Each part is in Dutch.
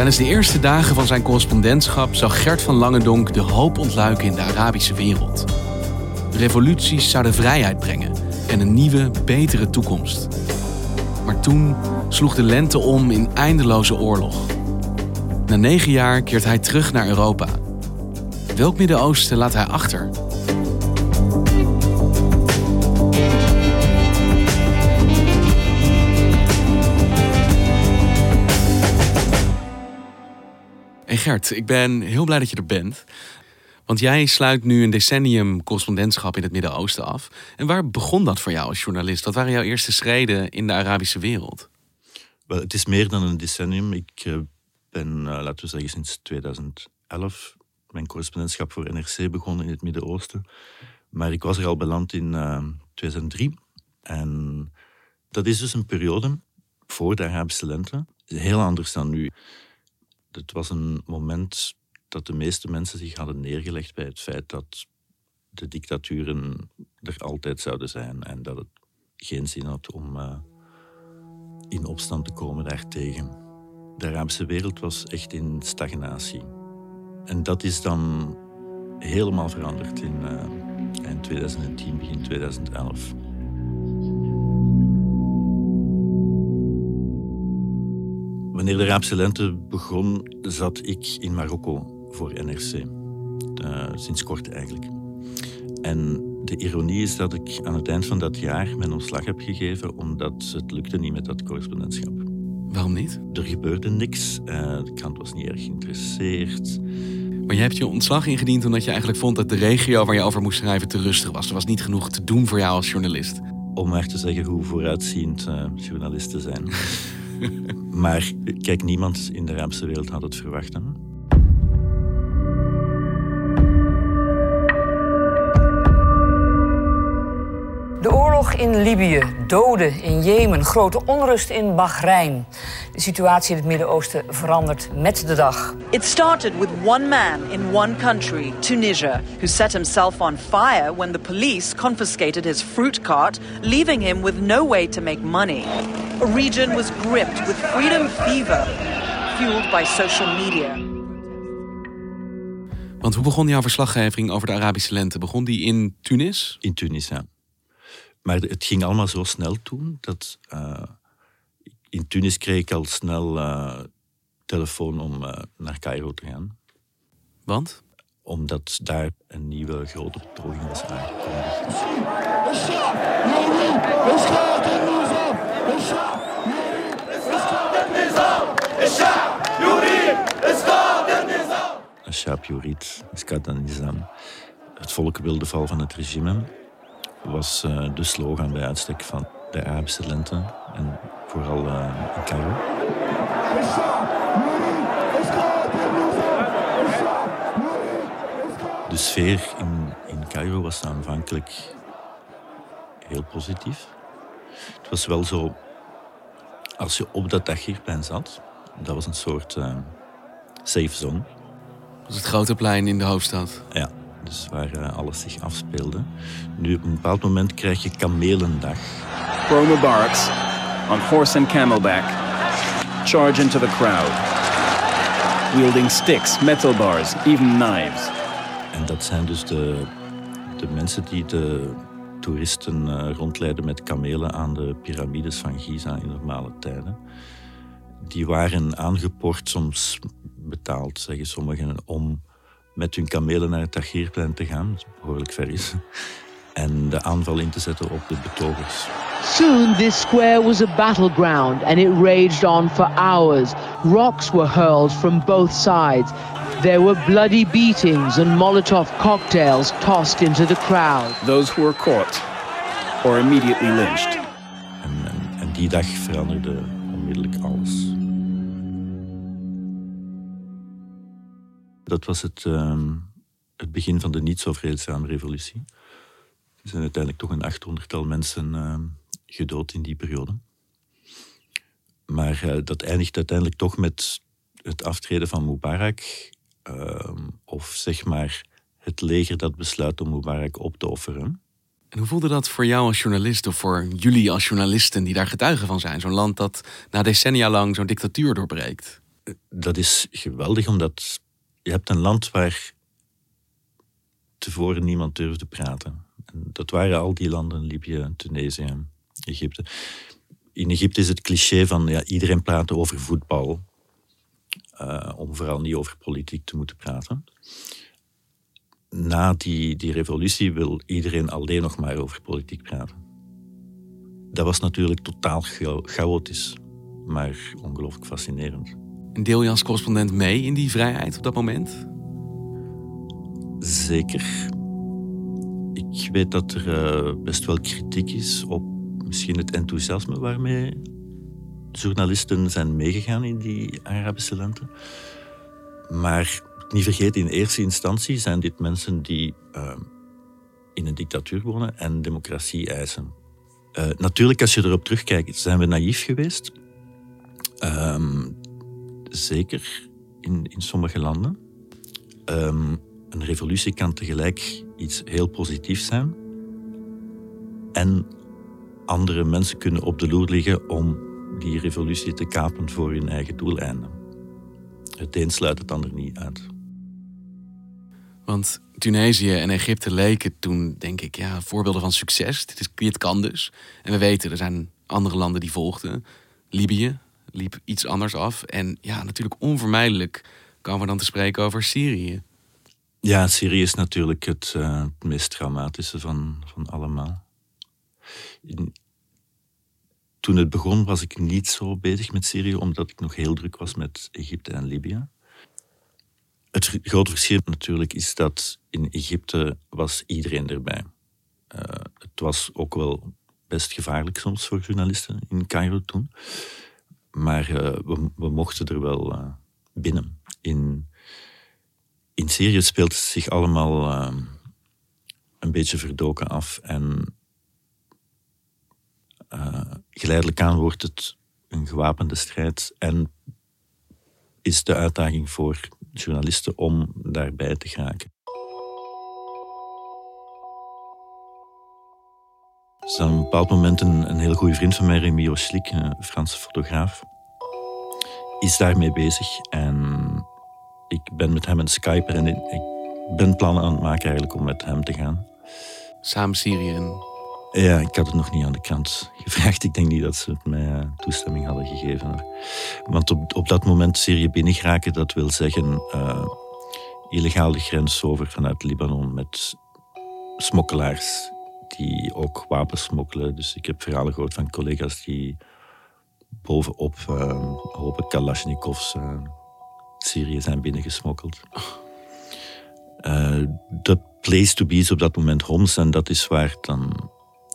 Tijdens de eerste dagen van zijn correspondentschap zag Gert van Langendonk de hoop ontluiken in de Arabische wereld. Revoluties zouden vrijheid brengen en een nieuwe, betere toekomst. Maar toen sloeg de lente om in eindeloze oorlog. Na negen jaar keert hij terug naar Europa. Welk Midden-Oosten laat hij achter? Gert, ik ben heel blij dat je er bent. Want jij sluit nu een decennium correspondentschap in het Midden-Oosten af. En waar begon dat voor jou als journalist? Wat waren jouw eerste schreden in de Arabische wereld? Wel, het is meer dan een decennium. Ik eh, ben, uh, laten we zeggen, sinds 2011 mijn correspondentschap voor NRC begonnen in het Midden-Oosten. Maar ik was er al beland in uh, eh, 2003. En dat is dus een periode voor de Arabische lente. Heel anders dan nu. Het was een moment dat de meeste mensen zich hadden neergelegd bij het feit dat de dictaturen er altijd zouden zijn en dat het geen zin had om uh, in opstand te komen daartegen. De Arabische wereld was echt in stagnatie. En dat is dan helemaal veranderd in uh, eind 2010, begin 2011. Wanneer de Arabische lente begon, zat ik in Marokko voor NRC. Uh, sinds kort eigenlijk. En de ironie is dat ik aan het eind van dat jaar mijn ontslag heb gegeven omdat het lukte niet met dat correspondentschap. Waarom niet? Er gebeurde niks. Uh, de krant was niet erg geïnteresseerd. Maar je hebt je ontslag ingediend omdat je eigenlijk vond dat de regio waar je over moest schrijven te rustig was. Er was niet genoeg te doen voor jou als journalist. Om maar te zeggen hoe vooruitziend uh, journalisten zijn. maar kijk, niemand in de Arabische wereld had het verwacht. Hè? Oorlog in Libië, doden in Jemen, grote onrust in Bahrein. De situatie in het Midden-Oosten verandert met de dag. It started with one man in one country, Tunisia, who set himself on fire when the police confiscated his fruit cart, leaving him with no way to make money. A region was gripped with freedom fever, fueled by social media. Want hoe begon jouw verslaggeving over de Arabische lente? Begon die in Tunis? In Tunis, ja. Maar het ging allemaal zo snel toen dat uh, in Tunis kreeg ik al snel uh, telefoon om uh, naar Cairo te gaan. Want? Omdat daar een nieuwe grote betoging was aangekondigd. Ashab Yurid, Iskat Nizam. Het volk wil de val van het regime was uh, de slogan bij uitstek van de Arabische lente. En vooral uh, in Cairo. De sfeer in, in Cairo was aanvankelijk heel positief. Het was wel zo, als je op dat Tahrirplein zat, dat was een soort uh, safe zone. Dat was het grote plein in de hoofdstad. Ja, dus waar uh, alles zich afspeelde. Nu, op een bepaald moment krijg je kamelendag. Pro Barracks, on horse and camelback, charge into the crowd. Wielding sticks, metal bars, even knives. En dat zijn dus de, de mensen die de toeristen uh, rondleiden met kamelen aan de piramides van Giza in normale tijden. Die waren aangeport, soms betaald, zeggen sommigen, om met hun kamelen naar het Tahrirplein te gaan, dat behoorlijk ver is, en de aanval in te zetten op de betogers. Soon this square was a battleground and it raged on for hours. Rocks were hurled from both sides. There were bloody beatings and Molotov cocktails tossed into the crowd. Those who were caught or immediately lynched. En, en, en die dag veranderde onmiddellijk alles. Dat was het, uh, het begin van de niet zo vreedzame revolutie. Er zijn uiteindelijk toch een achthonderdtal mensen uh, gedood in die periode. Maar uh, dat eindigt uiteindelijk toch met het aftreden van Mubarak. Ehm, of zeg maar het leger dat besluit om Mubarak op te offeren. En hoe voelde dat voor jou als journalist of voor jullie als journalisten die daar getuigen van zijn? Zo'n land dat na decennia lang zo'n dictatuur doorbreekt. Dat is geweldig, omdat je hebt een land waar tevoren niemand durfde praten. En dat waren al die landen, Libië, Tunesië, Egypte. In Egypte is het cliché van ja, iedereen praat over voetbal, uh, om vooral niet over politiek te moeten praten. Na die, die revolutie wil iedereen alleen nog maar over politiek praten. Dat was natuurlijk totaal chaotisch, maar ongelooflijk fascinerend. Deel je als correspondent mee in die vrijheid op dat moment? Zeker. Ik weet dat er uh, best wel kritiek is op misschien het enthousiasme waarmee journalisten zijn meegegaan in die Arabische lente. Maar niet vergeten, in eerste instantie zijn dit mensen die uh, in een dictatuur wonen en democratie eisen. Uh, natuurlijk, als je erop terugkijkt, zijn we naïef geweest. Um, zeker in, in sommige landen. Um, een revolutie kan tegelijk iets heel positiefs zijn. En andere mensen kunnen op de loer liggen om die revolutie te kapen voor hun eigen doeleinden. Het een sluit het ander niet uit. Want Tunesië en Egypte leken toen, denk ik, ja, voorbeelden van succes. Dit, is, dit kan dus. En we weten, er zijn andere landen die volgden. Libië liep iets anders af. En ja, natuurlijk onvermijdelijk komen we dan te spreken over Syrië. Ja, Syrië is natuurlijk het, het meest traumatische van, van allemaal. Toen het begon was ik niet zo bezig met Syrië, omdat ik nog heel druk was met Egypte en Libië. Het grote verschil natuurlijk is dat in Egypte was iedereen erbij. Uh, het was ook wel best gevaarlijk soms voor journalisten in Cairo toen. Maar uh, we, we, mochten er wel uh, binnen. In, in Syrië speelt het zich allemaal een beetje verdoken af. En geleidelijk aan wordt het een gewapende strijd. En is de uitdaging voor journalisten om daarbij te geraken. Is op een bepaald moment een, een heel goede vriend van mij, Remy Oslik, een Franse fotograaf, is daarmee bezig. En ik ben met hem aan het skypen en ik ben plannen aan het maken eigenlijk om met hem te gaan. Samen Syrië ja, ik had het nog niet aan de krant gevraagd. Ik denk niet dat ze het mij eh, toestemming hadden gegeven. Want op, op dat moment Syrië binnengeraken, dat wil zeggen uh, illegaal de grens over vanuit Libanon met smokkelaars die ook wapens smokkelen. Dus ik heb verhalen gehoord van collega's die bovenop uh, hopen Kalashnikovs uh, Syrië zijn binnengesmokkeld. De place to be is op dat moment Homs en dat is waar dan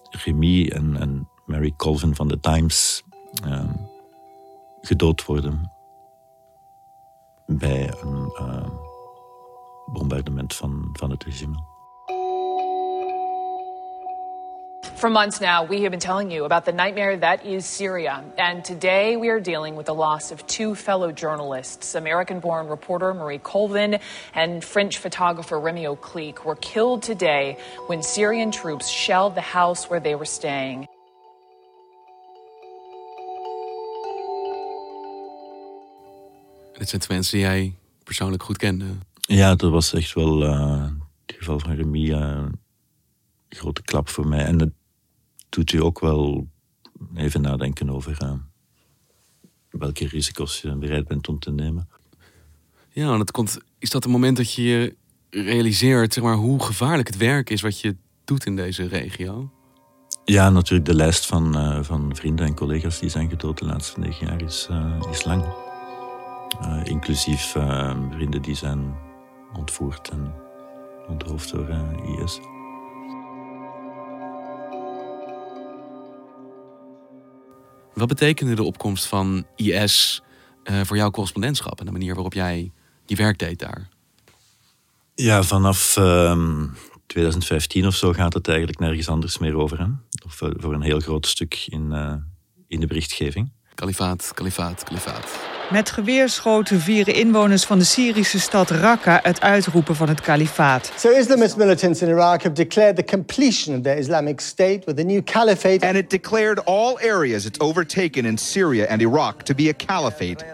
Remy en, en Mary Colvin van The Times uh, gedood worden bij een bombardement van, van het regime. For months now, we have been telling you about the nightmare that is Syria. And today we are dealing with the loss of two fellow journalists. American born reporter Marie Colvin and French photographer Remy O'Cleek were killed today when Syrian troops shelled the house where they were staying. Dit zijn twee mensen die jij persoonlijk goed kende. Ja, dat was echt wel uh, het geval van Remy. Uh, grote klap voor mij. En het doet u ook wel even nadenken over uh, welke risico's je bereid bent om te nemen. Ja, en dat komt, is dat het moment dat je realiseert zeg maar, hoe gevaarlijk het werk is wat je doet in deze regio? Ja, natuurlijk. De lijst van, uh, van vrienden en collega's die zijn gedood de laatste negen jaar is, uh, is lang. Uh, inclusief vrienden die zijn ontvoerd en onthoofd door IS. Wat betekende de opkomst van IS voor jouw correspondentschap en de manier waarop jij je werk deed daar? Ja, vanaf 2015 of zo gaat het eigenlijk nergens anders meer over. Of voor een heel groot stuk in, uh, in de berichtgeving. Kalifaat, kalifaat, kalifaat. Met geweerschoten vieren inwoners van de Syrische stad Raqqa het uitroepen van het kalifaat. So Islamist militants in Iraq have declared the completion of their Islamic State with a new caliphate. And it declared all areas it's overtaken in Syria and Iraq to be a caliphate.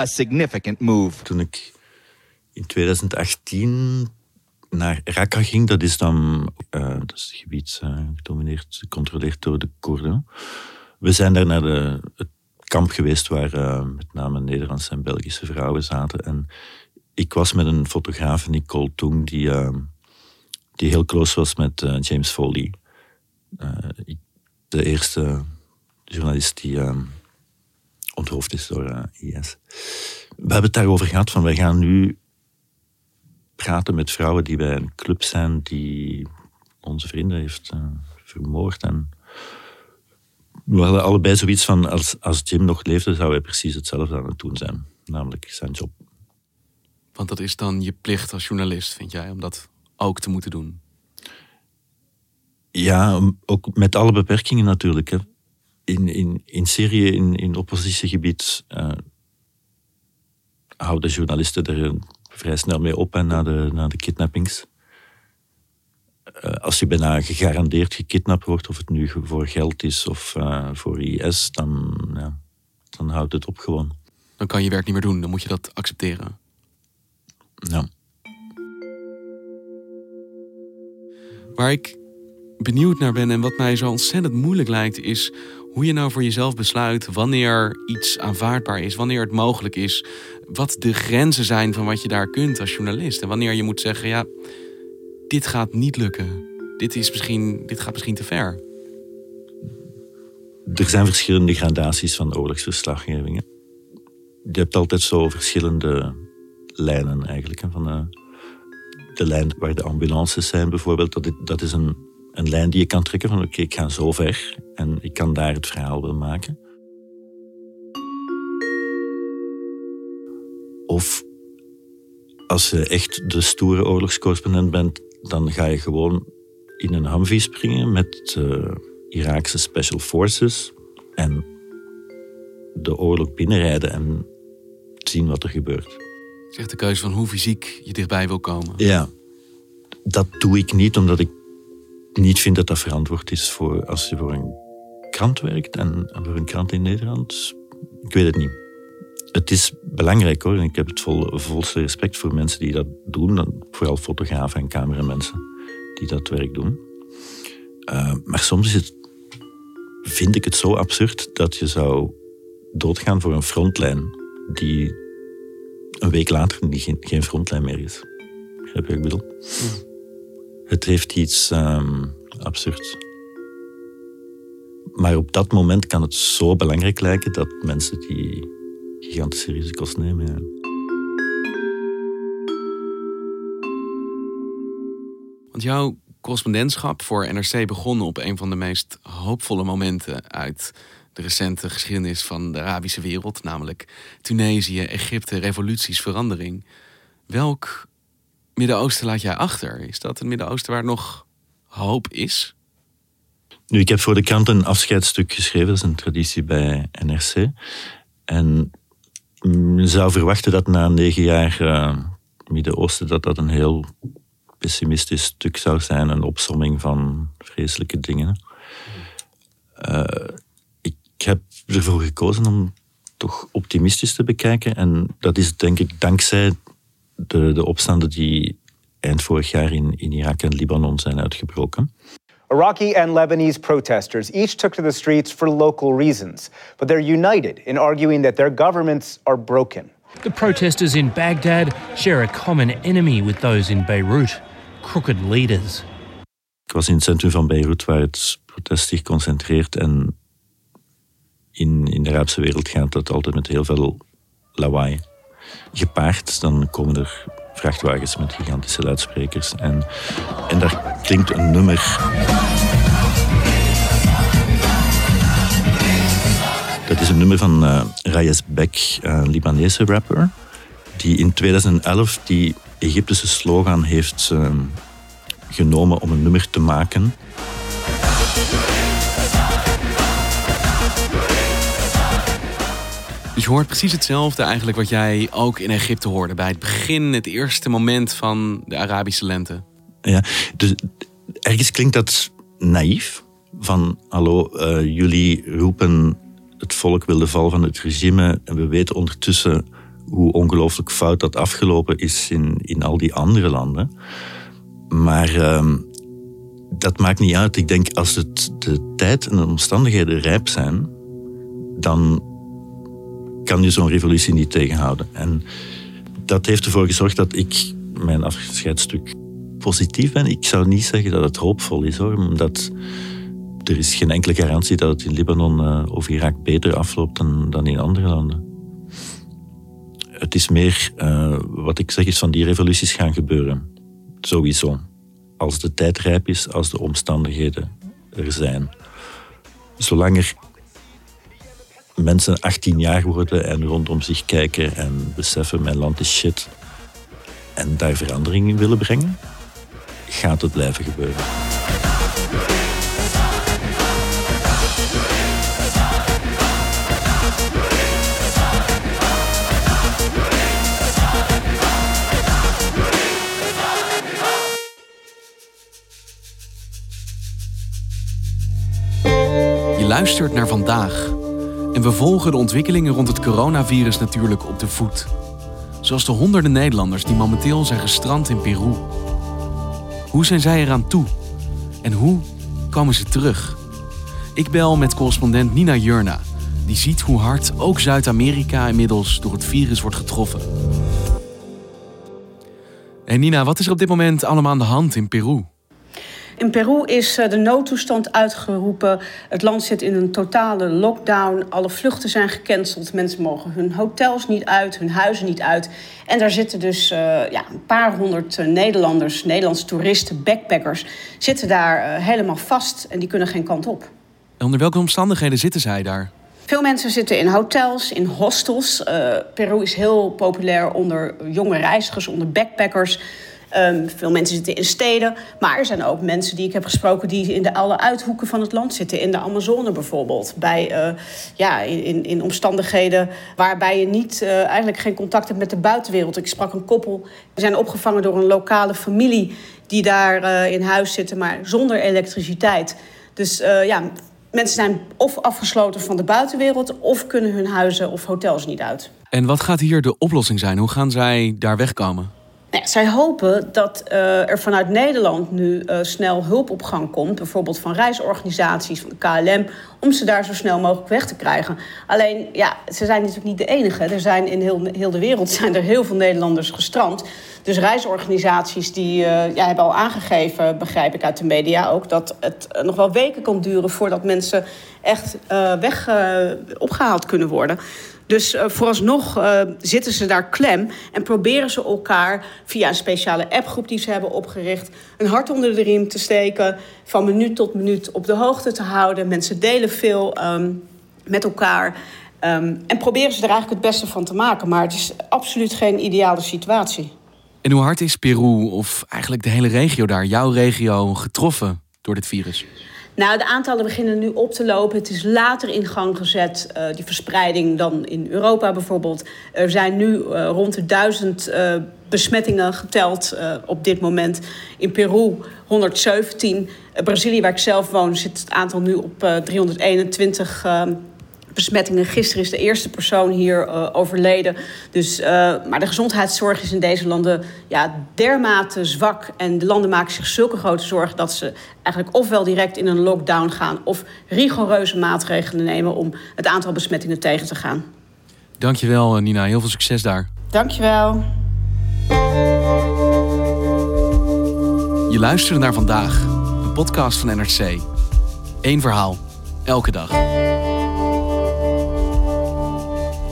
A significant move. Toen ik in 2018 naar Raqqa ging. Dat is dan uh, dat is het gebied uh, gedomineerd, gecontroleerd door de Koerden. We zijn daar naar de, het kamp geweest waar uh, met name Nederlandse en Belgische vrouwen zaten. En ik was met een fotograaf, Nicole Toeng, die, die heel close was met James Foley. de eerste journalist die onthoofd is door IS. We hebben het daarover gehad van wij gaan nu praten met vrouwen die bij een club zijn die onze vrienden heeft vermoord. En we hadden allebei zoiets van, als, als Jim nog leefde, zou hij precies hetzelfde aan het doen zijn. Namelijk zijn job. Want dat is dan je plicht als journalist, vind jij, om dat ook te moeten doen? Ja, ook met alle beperkingen natuurlijk. Hè. In, in, in Syrië, in, in oppositiegebied, uh, houden journalisten er vrij snel mee op en na de, na de kidnappings. Uh, als je bijna gegarandeerd gekidnapt wordt, of het nu voor geld is of uh, voor IS, dan, ja, dan houdt het op gewoon. Dan kan je werk niet meer doen, dan moet je dat accepteren. Ja. Waar ik benieuwd naar ben en wat mij zo ontzettend moeilijk lijkt, is hoe je nou voor jezelf besluit wanneer iets aanvaardbaar is, wanneer het mogelijk is, wat de grenzen zijn van wat je daar kunt als journalist. En wanneer je moet zeggen, ja, dit gaat niet lukken. Dit, is misschien, dit gaat misschien te ver. Er zijn verschillende gradaties van oorlogsverslaggevingen. Je hebt altijd zo verschillende lijnen eigenlijk. Van de, de lijn waar de ambulances zijn bijvoorbeeld, dat, dat is een, een lijn die je kan trekken van oké, ik ga zo ver en ik kan daar het verhaal wel maken. Of als je echt de stoere oorlogscorrespondent bent, dan ga je gewoon in een Humvee springen met uh, Iraakse Special Forces en de oorlog binnenrijden en zien wat er gebeurt. Zegt de keuze van hoe fysiek je dichtbij wil komen. Ja, dat doe ik niet omdat ik niet vind dat dat verantwoord is voor als je voor een krant werkt en voor een krant in Nederland. Ik weet het niet het is belangrijk hoor. En ik heb het vol, volste respect voor mensen die dat doen. Vooral fotografen en cameramensen die dat werk doen. Uh, maar soms is het, vind ik het zo absurd dat je zou doodgaan voor een frontlijn die een week later geen, geen frontlijn meer is. Begrijp je wat ik bedoel? Mm. Het heeft iets um, absurds. Maar op dat moment kan het zo belangrijk lijken dat mensen die gigantische risico's nemen. Ja. Want jouw correspondentschap voor NRC begon op een van de meest hoopvolle momenten uit de recente geschiedenis van de Arabische wereld, namelijk Tunesië, Egypte, revoluties, verandering. Welk Midden-Oosten laat jij achter? Is dat een Midden-Oosten waar nog hoop is? Nu, ik heb voor de krant een afscheidsstuk geschreven, dat is een traditie bij NRC. En je zou verwachten dat na negen jaar uh, Midden-Oosten dat dat een heel pessimistisch stuk zou zijn, een opsomming van vreselijke dingen. Uh, ik heb ervoor gekozen om toch optimistisch te bekijken. En dat is denk ik dankzij de, de opstanden die eind vorig jaar in Irak en Libanon zijn uitgebroken. Iraqi and Lebanese protesters each took to the streets for local reasons, but they're united in arguing that their governments are broken. The protesters in Baghdad share a common enemy with those in Beirut crooked leaders. Ik was in het centrum van Beirut waar het protest zich concentreert en in, in de Arabische wereld gaat dat altijd met heel veel lawaai gepaard. Dan komen er vrachtwagens met gigantische luidsprekers en, en daar klinkt een nummer. Dat is een nummer van uh, Rayes Bek, een Libanese rapper, die in 2011 die Egyptische slogan heeft uh, genomen om een nummer te maken. Je hoort precies hetzelfde eigenlijk wat jij ook in Egypte hoorde bij het begin, het eerste moment van de Arabische lente. Ja, dus ergens klinkt dat naïef. Van hallo, uh, jullie roepen het volk wil de val van het regime en we weten ondertussen hoe ongelooflijk fout dat afgelopen is in, in al die andere landen. Maar uh, dat maakt niet uit. Ik denk als het de tijd en de omstandigheden rijp zijn, dan kan je zo'n revolutie niet tegenhouden. En dat heeft ervoor gezorgd dat ik mijn afscheidsstuk positief ben. Ik zou niet zeggen dat het hoopvol is hoor, omdat er is geen enkele garantie dat het in Libanon uh, of Irak beter afloopt dan, dan in andere landen. Het is meer, uh, wat ik zeg, is van die revoluties gaan gebeuren. Sowieso. Als de tijd rijp is, als de omstandigheden er zijn. Zolang er mensen 18 jaar worden en rondom zich kijken en beseffen mijn land is shit en daar verandering in willen brengen, gaat het blijven gebeuren. Je luistert naar vandaag en we volgen de ontwikkelingen rond het coronavirus natuurlijk op de voet. Zoals de honderden Nederlanders die momenteel zijn gestrand in Peru. Hoe zijn zij eraan toe? En hoe komen ze terug? Ik bel met correspondent Nina Jurna, die ziet hoe hard ook Zuid-Amerika inmiddels door het virus wordt getroffen. Hey Nina, wat is er op dit moment allemaal aan de hand in Peru? In Peru is eh, de noodtoestand uitgeroepen. Het land zit in een totale lockdown. Alle vluchten zijn gecanceld. Mensen mogen hun hotels niet uit, hun huizen niet uit. En daar zitten dus uh, ja, een paar honderd uh, Nederlanders, Nederlandse toeristen, backpackers, zitten daar uh, helemaal vast en die kunnen geen kant op. En onder welke omstandigheden zitten zij daar? Veel mensen zitten in hotels, in hostels. Peru is heel populair onder jonge reizigers, onder backpackers. Um, veel mensen zitten in steden. Maar er zijn ook mensen die ik heb gesproken die in de alle uithoeken van het land zitten. In de Amazone bijvoorbeeld. Bij, uh, ja, in, in omstandigheden waarbij je niet, uh, eigenlijk geen contact hebt met de buitenwereld. Ik sprak een koppel. We zijn opgevangen door een lokale familie die daar uh, in huis zitten, maar zonder elektriciteit. Dus ja, mensen zijn of afgesloten van de buitenwereld of kunnen hun huizen of hotels niet uit. En wat gaat hier de oplossing zijn? Hoe gaan zij daar wegkomen? Nou, zij hopen dat uh, er vanuit Nederland nu uh, snel hulp op gang komt. Bijvoorbeeld van reisorganisaties, van de KLM. Om ze daar zo snel mogelijk weg te krijgen. Alleen, ja, ze zijn natuurlijk niet de enige. Er zijn in heel, heel de wereld zijn er heel veel Nederlanders gestrand. Dus reisorganisaties die uh, ja, hebben al aangegeven, begrijp ik uit de media ook... dat het nog wel weken kan duren voordat mensen echt weg opgehaald kunnen worden. Dus uh, vooralsnog uh, zitten ze daar klem en proberen ze elkaar via een speciale appgroep die ze hebben opgericht een hart onder de riem te steken, van minuut tot minuut op de hoogte te houden. Mensen delen veel um, met elkaar um, en proberen ze er eigenlijk het beste van te maken. Maar het is absoluut geen ideale situatie. En hoe hard is Peru, of eigenlijk de hele regio daar, jouw regio, getroffen door dit virus? Nou, de aantallen beginnen nu op te lopen. Het is later in gang gezet, uh, die verspreiding, dan in Europa bijvoorbeeld. Er zijn nu uh, rond de duizend uh, besmettingen geteld op dit moment. In Peru 117. Brazilië, waar ik zelf woon, zit het aantal nu op 321 besmettingen. Gisteren is de eerste persoon hier uh, overleden. Dus, uh, maar de gezondheidszorg is in deze landen ja, dermate zwak. En de landen maken zich zulke grote zorgen dat ze eigenlijk ofwel direct in een lockdown gaan of rigoureuze maatregelen nemen om het aantal besmettingen tegen te gaan. Dankjewel, Nina. Heel veel succes daar. Dankjewel. Je luisterde naar vandaag, een podcast van NRC. Eén verhaal, elke dag.